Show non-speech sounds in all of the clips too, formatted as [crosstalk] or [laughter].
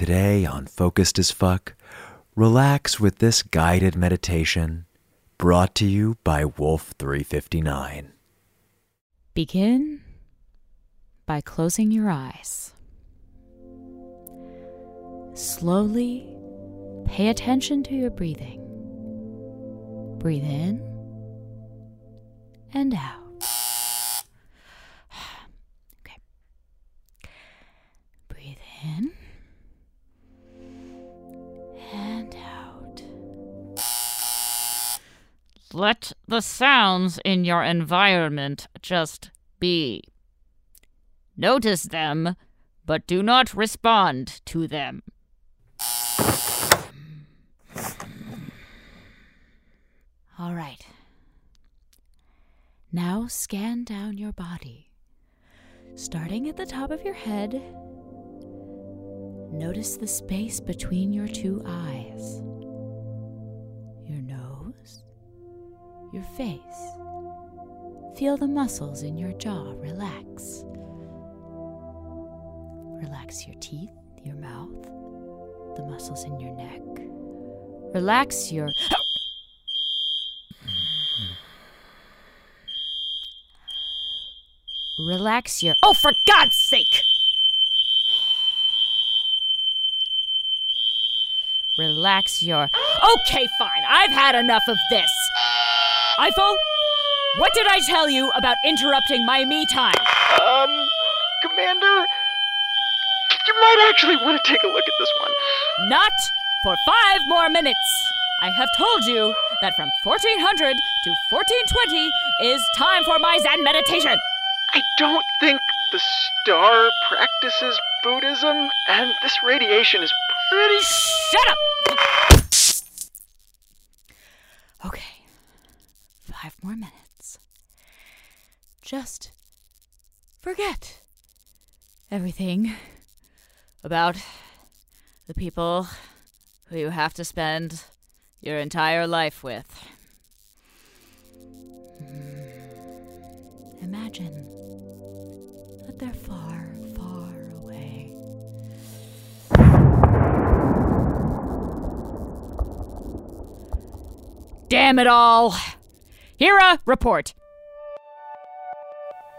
Today on Focused as Fuck, relax with this guided meditation brought to you by Wolf 359. Begin by closing your eyes. Slowly pay attention to your breathing. Breathe in and out. [sighs] Okay. Breathe in Let the sounds in your environment just be. Notice them, but do not respond to them. All right. Now scan down your body. Starting at the top of your head, notice the space between your two eyes, your face. Feel the muscles in your jaw relax. Relax your teeth, your mouth, the muscles in your neck. Relax your. Relax your. Oh, for God's sake! Relax your. Okay, fine. I've had enough of this. Eiffel, what did I tell you about interrupting my me time? Um, Commander, you might actually want to take a look at this one. Not for five more minutes. I have told you that from 1400 to 1420 is time for my Zen meditation. I don't think the star practices Buddhism, and this radiation is pretty. Shut up! Five more minutes. Just forget everything about the people who you have to spend your entire life with. Imagine that they're far, far away. Damn it all! Hera, report.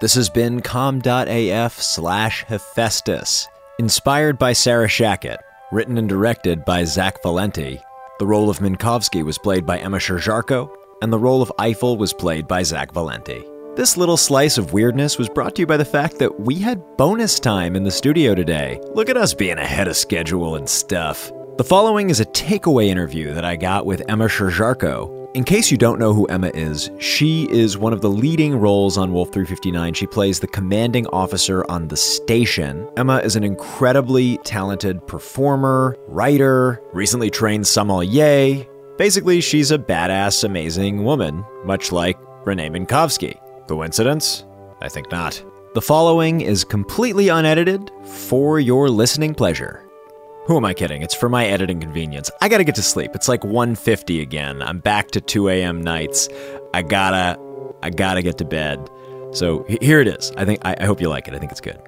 This has been calm.af slash Hephaestus, inspired by Sarah Shachat, written and directed by Zach Valenti. The role of Minkowski was played by Emma Sherr-Ziarko, and the role of Eiffel was played by Zach Valenti. This little slice of weirdness was brought to you by the fact that we had bonus time in the studio today. Look at us being ahead of schedule and stuff. The following is a takeaway interview that I got with Emma Sherr-Ziarko. In case you don't know who Emma is, she is one of the leading roles on Wolf 359. She plays the commanding officer on the station. Emma is an incredibly talented performer, writer, recently trained sommelier. Basically, she's a badass, amazing woman, much like Renee Minkowski. Coincidence? I think not. The following is completely unedited for your listening pleasure. Who am I kidding? It's for my editing convenience. I gotta get to sleep. It's like 1.50 again. I'm back to 2 a.m. nights. I gotta, I gotta get to bed. So here it is. I think I, I hope you like it. I think it's good.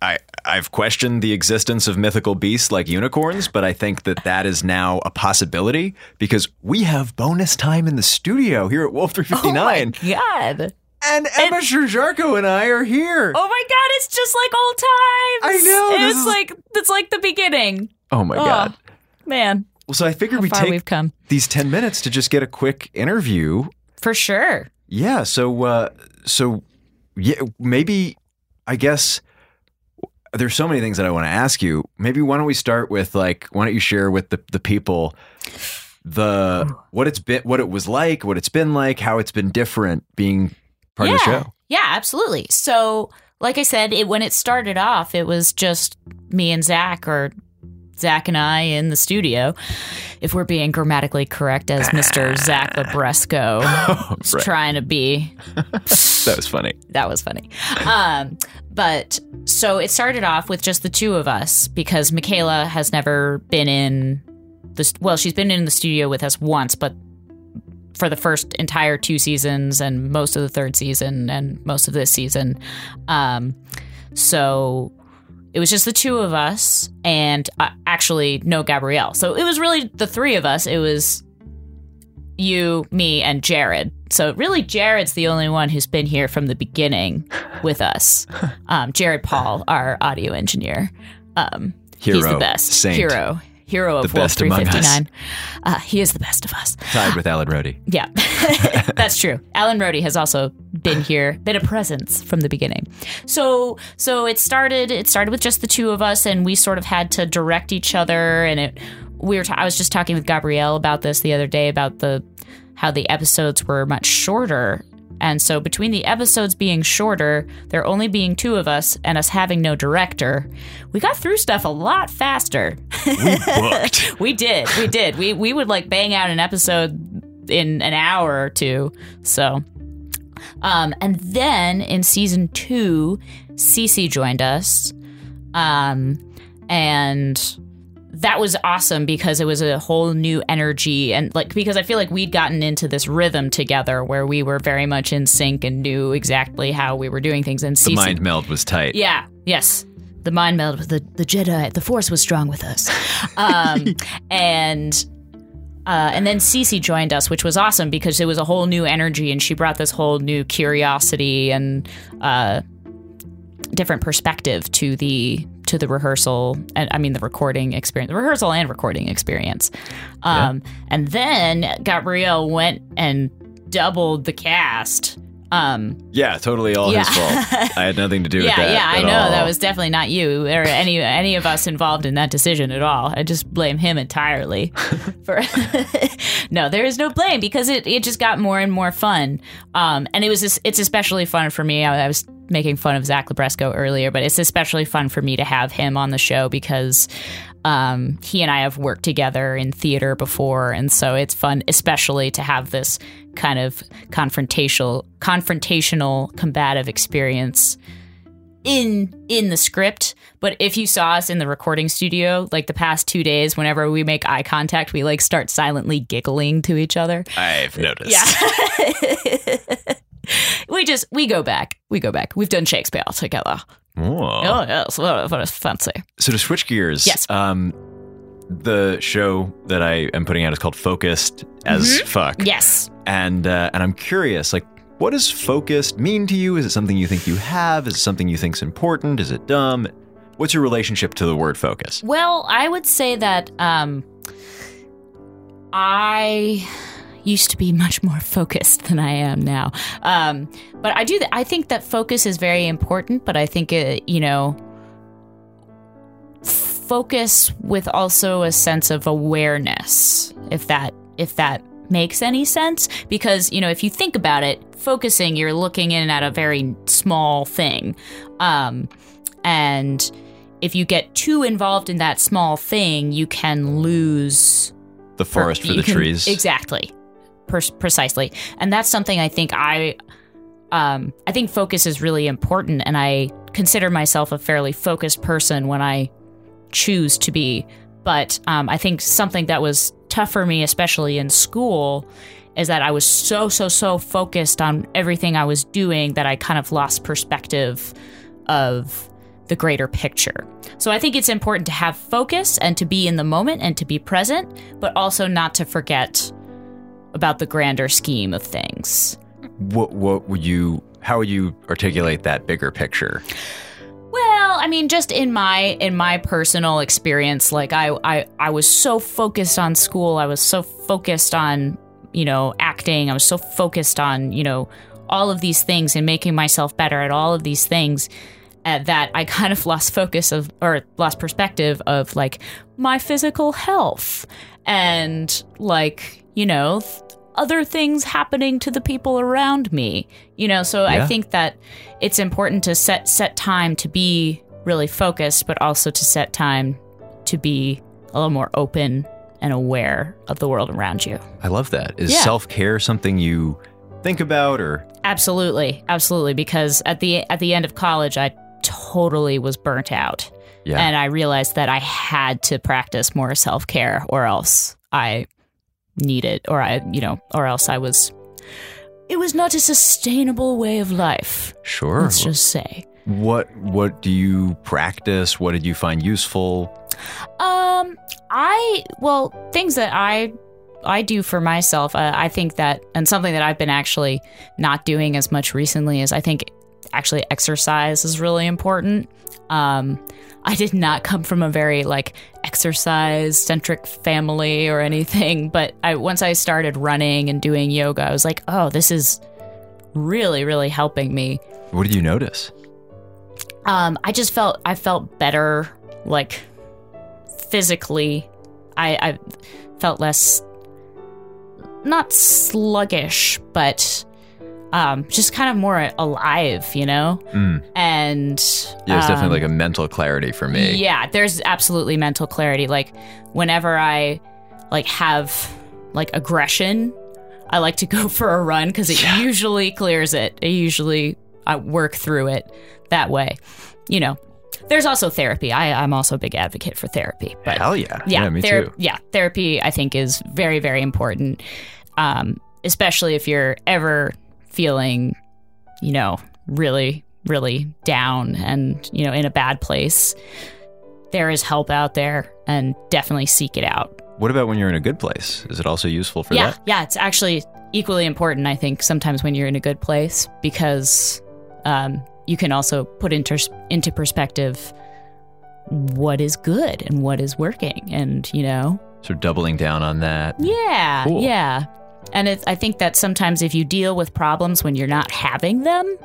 I, I've questioned the existence of mythical beasts like unicorns, but I think that that is now a possibility because we have bonus time in the studio here at Wolf 359. Oh my God. And Emma Sherr-Ziarko and I are here. Oh my god, it's just like old times. I know, this It's is- like it's like the beginning. Oh my Oh, god. Man, Well, so I figured we far take we've come. these 10 minutes to just get a quick interview. For sure. Yeah, so uh so yeah, maybe I guess there's so many things that I want to ask you. Maybe why don't we start with like why don't you share with the the people the what it's been what it was like, what it's been like, how it's been different being part yeah. of the show. Yeah, absolutely. So, like I said, it, when it started off, it was just me and Zach, or Zach and I in the studio. If we're being grammatically correct, as Mr. Zach Libresco [laughs] is Right. trying to be. [laughs] That was funny. that was funny. Um, but so it started off with just the two of us because Michaela has never been in the well, she's been in the studio with us once, but for the first entire two seasons and most of the third season and most of this season. Um, so it was just the two of us and uh, actually no Gabrielle. So it was really the three of us. It was you, me, and Jared. So really, Jared's the only one who's been here from the beginning with us. [laughs] Um, Jared Paul, our audio engineer. Um, he's the best. saint. Hero. Hero of The Wolf best among us. 359. Uh, he is the best of us. Tied with Alan Rohde. [laughs] Yeah, [laughs] that's true. Alan Rohde has also been here, been a presence from the beginning. So, so it started. It started with just the two of us, and we sort of had to direct each other. And it, we were. ta- I was just talking with Gabrielle about this the other day about the how the episodes were much shorter. And so, between the episodes being shorter, there only being two of us, and us having no director, we got through stuff a lot faster. We Booked. [laughs] We did. We did. We we would like bang out an episode in an hour or two. So um and then in season 2, Cece joined us. Um and that was awesome because it was a whole new energy and like because I feel like we'd gotten into this rhythm together where we were very much in sync and knew exactly how we were doing things and The mind meld was tight. yeah. Yes. The mind meld with the, the Jedi, the Force was strong with us. Um, [laughs] and uh, and then Cece joined us, which was awesome because it was a whole new energy, and she brought this whole new curiosity and uh, different perspective to the to the rehearsal. And I mean the recording experience, the rehearsal and recording experience. Um, And then Gabrielle went and doubled the cast. Um, Yeah, totally all Yeah. his fault. I had nothing to do with [laughs] that. yeah, I know all. that was definitely not you or any any of us involved in that decision at all. I just blame him entirely [laughs] for. [laughs] no, there is no blame because it, it just got more and more fun. Um, and it was it's especially fun for me. I, I was making fun of Zach Libresco earlier, but it's especially fun for me to have him on the show because um, he and I have worked together in theater before, and so it's fun, especially to have this kind of confrontational, confrontational, combative experience in in the script. But if you saw us in the recording studio, like the past two days, whenever we make eye contact, we like start silently giggling to each other. I've noticed. Yeah. [laughs] we just we go back. We go back. We've done Shakespeare together. Whoa. Oh yes, what, what a fancy. So to switch gears, Yes. um, the show that I am putting out is called Focused as Fuck. Mm-hmm. Yes. And uh, and I'm curious, like, what does focused mean to you? Is it something you think you have? Is it something you think's important? Is it dumb? What's your relationship to the word focus? Well, I would say that um, I used to be much more [laughs] focused than I am now. Um, but I do. Th- I think that focus is very important. But I think it, you know, focus with also a sense of awareness. If that if that makes any sense because you know if you think about it focusing you're looking in at a very small thing um and if you get too involved in that small thing you can lose The forest for the can- trees. Exactly. Per- precisely. And that's something I think I um I think focus is really important and I consider myself a fairly focused person when I choose to be. But um, I think something that was tough for me, especially in school, is that I was so, so, so focused on everything I was doing that I kind of lost perspective of the greater picture. So I think it's important to have focus and to be in the moment and to be present, but also not to forget about the grander scheme of things. What what would you? How would you articulate that bigger picture? I mean, just in my in my personal experience, like I I I was so focused on school. I was so focused on you know acting. I was so focused on you know all of these things and making myself better at all of these things uh, that I [laughs] kind of lost focus of or lost perspective of like my physical health and like you know th- other things happening to the people around me you know so Yeah. i think that it's important to set set time to be really focused but also to set time to be a little more open and aware of the world around you I love that. Is Yeah. self care something you think about, or absolutely absolutely because at the at the end of college i totally was burnt out yeah? and I realized that I had to practice more self care, or else I need it, or I, you know, or else I was. It was not a sustainable way of life. Sure. Let's just say. What what do you practice? What did you find useful? Um, I well things that I I do for myself. Uh, I think that and something that I've been actually not doing as much recently is I think actually exercise is really important. Um, I did not come from a very like exercise centric family or anything, but I once I started running and doing yoga, I was like, oh, this is really really helping me. What did you notice? Um, I just felt I felt better, like physically. I, I felt less, not sluggish, but um, just kind of more alive, you know. Mm. And Yeah, it's definitely um, like a mental clarity for me. yeah, there's absolutely mental clarity. Like whenever I like have like aggression, I like to go [laughs] for a run because it Yeah. usually clears it. It usually I work through it that way. You know, there's also therapy. I, I'm also a big advocate for therapy. But Hell yeah. yeah, me thera- too. Yeah, therapy I think is very very important, um, especially if you're ever feeling, you know, really really down and you know in a bad place. There is help out there, and definitely seek it out. What about when you're in a good place? Is it also useful for yeah, that? yeah, it's actually equally important. I think sometimes when you're in a good place because um, you can also put into into perspective what is good and what is working, and you know So doubling down on that. Yeah, Cool. yeah. And it's, I think that sometimes if you deal with problems when you're not having them,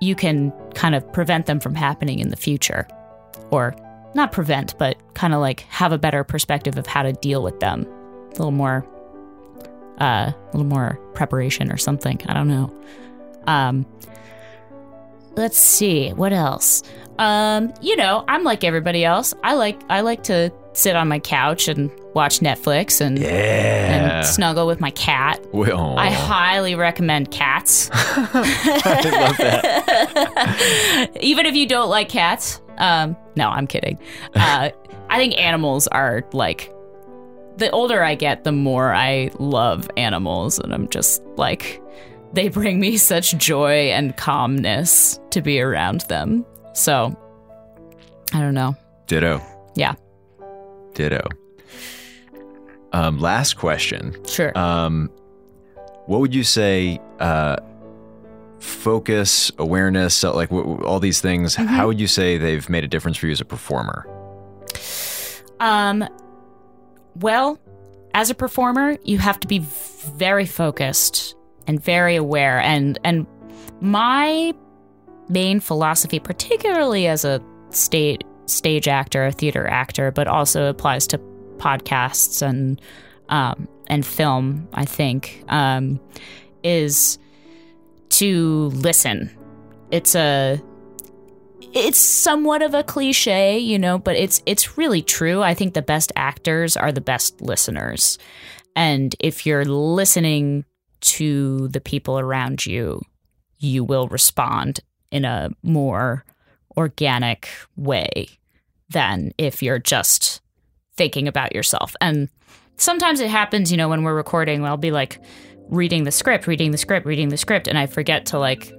you can kind of prevent them from happening in the future. Or not prevent, but kind of like have a better perspective of how to deal with them. A little more, uh, a little more preparation or something. I don't know. Um, let's see what else. Um, you know, I'm like everybody else. I like I like to sit on my couch and watch Netflix and Yeah. and snuggle with my cat. Well, I highly recommend cats. [laughs] I love that. [laughs] Even if you don't like cats. Um, no, I'm kidding. Uh, I think animals are like the older I get, the more I love animals, and I'm just like they bring me such joy and calmness to be around them. So I don't know. Ditto. Yeah, Ditto. Um, last question. sure. Um, what would you say? Uh, focus, awareness, like all these things. Mm-hmm. How would you say they've made a difference for you as a performer? Um, well, as a performer, you have to be very focused and very aware. And and my main philosophy, particularly as a stage stage actor, a theater actor, but also applies to podcasts and um, and film. I think um, is to listen. It's a it's somewhat of a cliche, you know, but it's it's really true. I think the best actors are the best listeners. And if you're listening to the people around you, you will respond in a more organic way than if you're just thinking about yourself. And sometimes it happens, you know, when we're recording, I'll be like reading the script, reading the script, reading the script, and I forget to like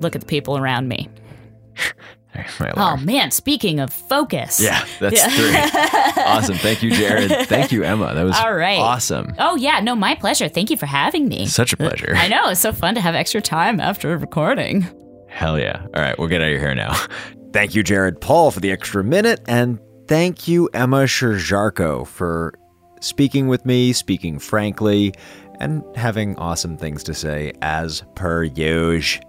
look at the people around me. My Oh man, speaking of focus. Yeah, that's Yeah. three. [laughs] awesome. Thank you, Jared. Thank you, Emma. That was All right. awesome. Oh yeah, no, my pleasure. Thank you for having me. Such a pleasure. I know, it's so fun to have extra time after recording. Hell yeah. All right, we'll get out of here now. [laughs] Thank you, Jared Paul, for the extra minute, and thank you, Emma Sherr-Ziarko, for speaking with me, speaking frankly, and having awesome things to say as per usual.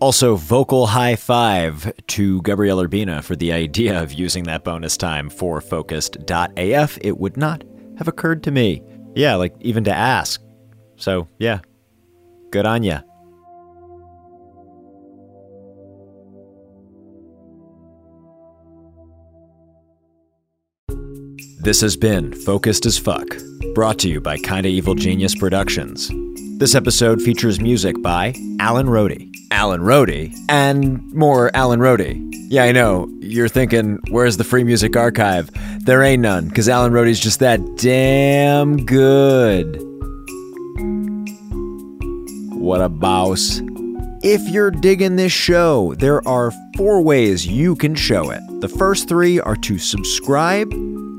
Also, vocal high five to Gabrielle Urbina for the idea of using that bonus time for focused.af. It would not have occurred to me. Yeah, like even to ask. So, yeah. Good on ya. This has been Focused as Fuck, brought to you by Kinda Evil Genius Productions. This episode features music by Alan Rohde, Alan Rohde, and more Alan Rohde. Yeah, I know. You're thinking, where's the Free Music Archive? There ain't none, because Alan Rohde's just that damn good. What a boss. If you're digging this show, there are four ways you can show it. The first three are to subscribe,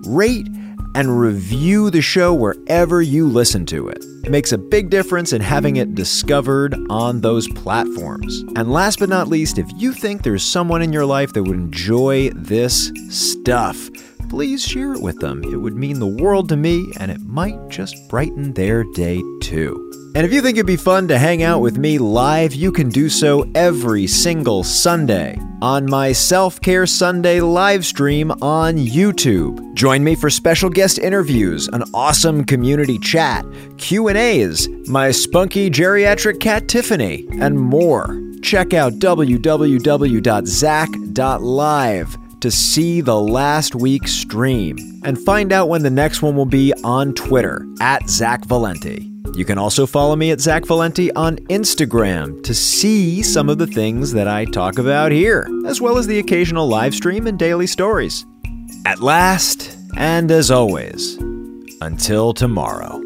rate, and review the show wherever you listen to it. It makes a big difference in having it discovered on those platforms. And last but not least, if you think there's someone in your life that would enjoy this stuff, please share it with them. It would mean the world to me, and it might just brighten their day too. And if you think it'd be fun to hang out with me live, you can do so every single Sunday on my Self Care Sunday live stream on YouTube. Join me for special guest interviews, an awesome community chat, Q&As, my spunky geriatric cat Tiffany, and more. Check out www.zach.live to see the last week's stream and find out when the next one will be on Twitter at Zach Valenti. You can also follow me at Zach Valenti on Instagram to see some of the things that I talk about here, as well as the occasional live stream and daily stories. At last, and as always, until tomorrow.